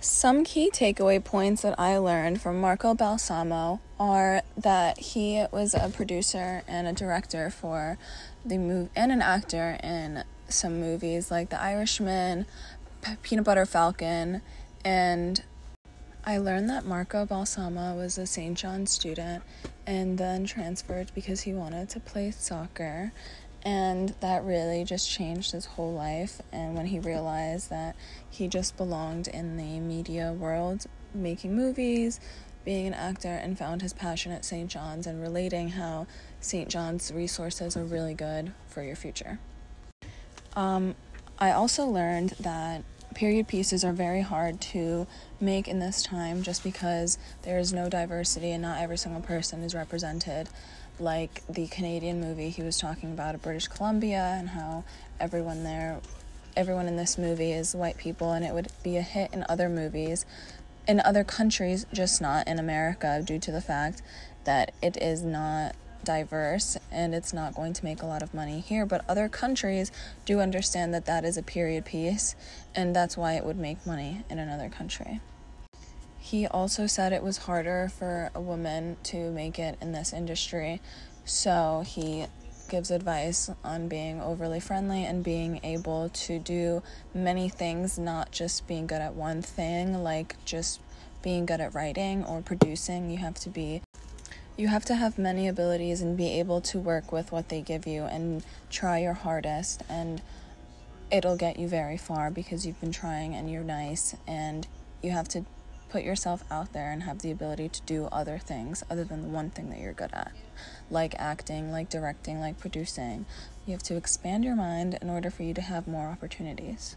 Some key takeaway points that I learned from Marco Balsamo are that he was a producer and a director for the movie and an actor in some movies like The Irishman, Peanut Butter Falcon, and I learned that Marco Balsamo was a St. John student and then transferred because he wanted to play soccer and that really just changed his whole life. And when he realized that he just belonged in the media world, making movies, being an actor, and found his passion at St. John's and relating how St. John's resources are really good for your future. Um, I also learned that period pieces are very hard to make in this time just because there is no diversity and not every single person is represented. Like the Canadian movie, he was talking about British Columbia and how everyone there, everyone in this movie is white people, and it would be a hit in other movies, in other countries, just not in America, due to the fact that it is not diverse and it's not going to make a lot of money here. But other countries do understand that that is a period piece and that's why it would make money in another country. He also said it was harder for a woman to make it in this industry, so he gives advice on being overly friendly and being able to do many things, not just being good at one thing, like just being good at writing or producing. You have to be you have to have many abilities and be able to work with what they give you and try your hardest and it'll get you very far because you've been trying and you're nice and you have to put yourself out there and have the ability to do other things other than the one thing that you're good at like acting like directing like producing. You have to expand your mind in order for you to have more opportunities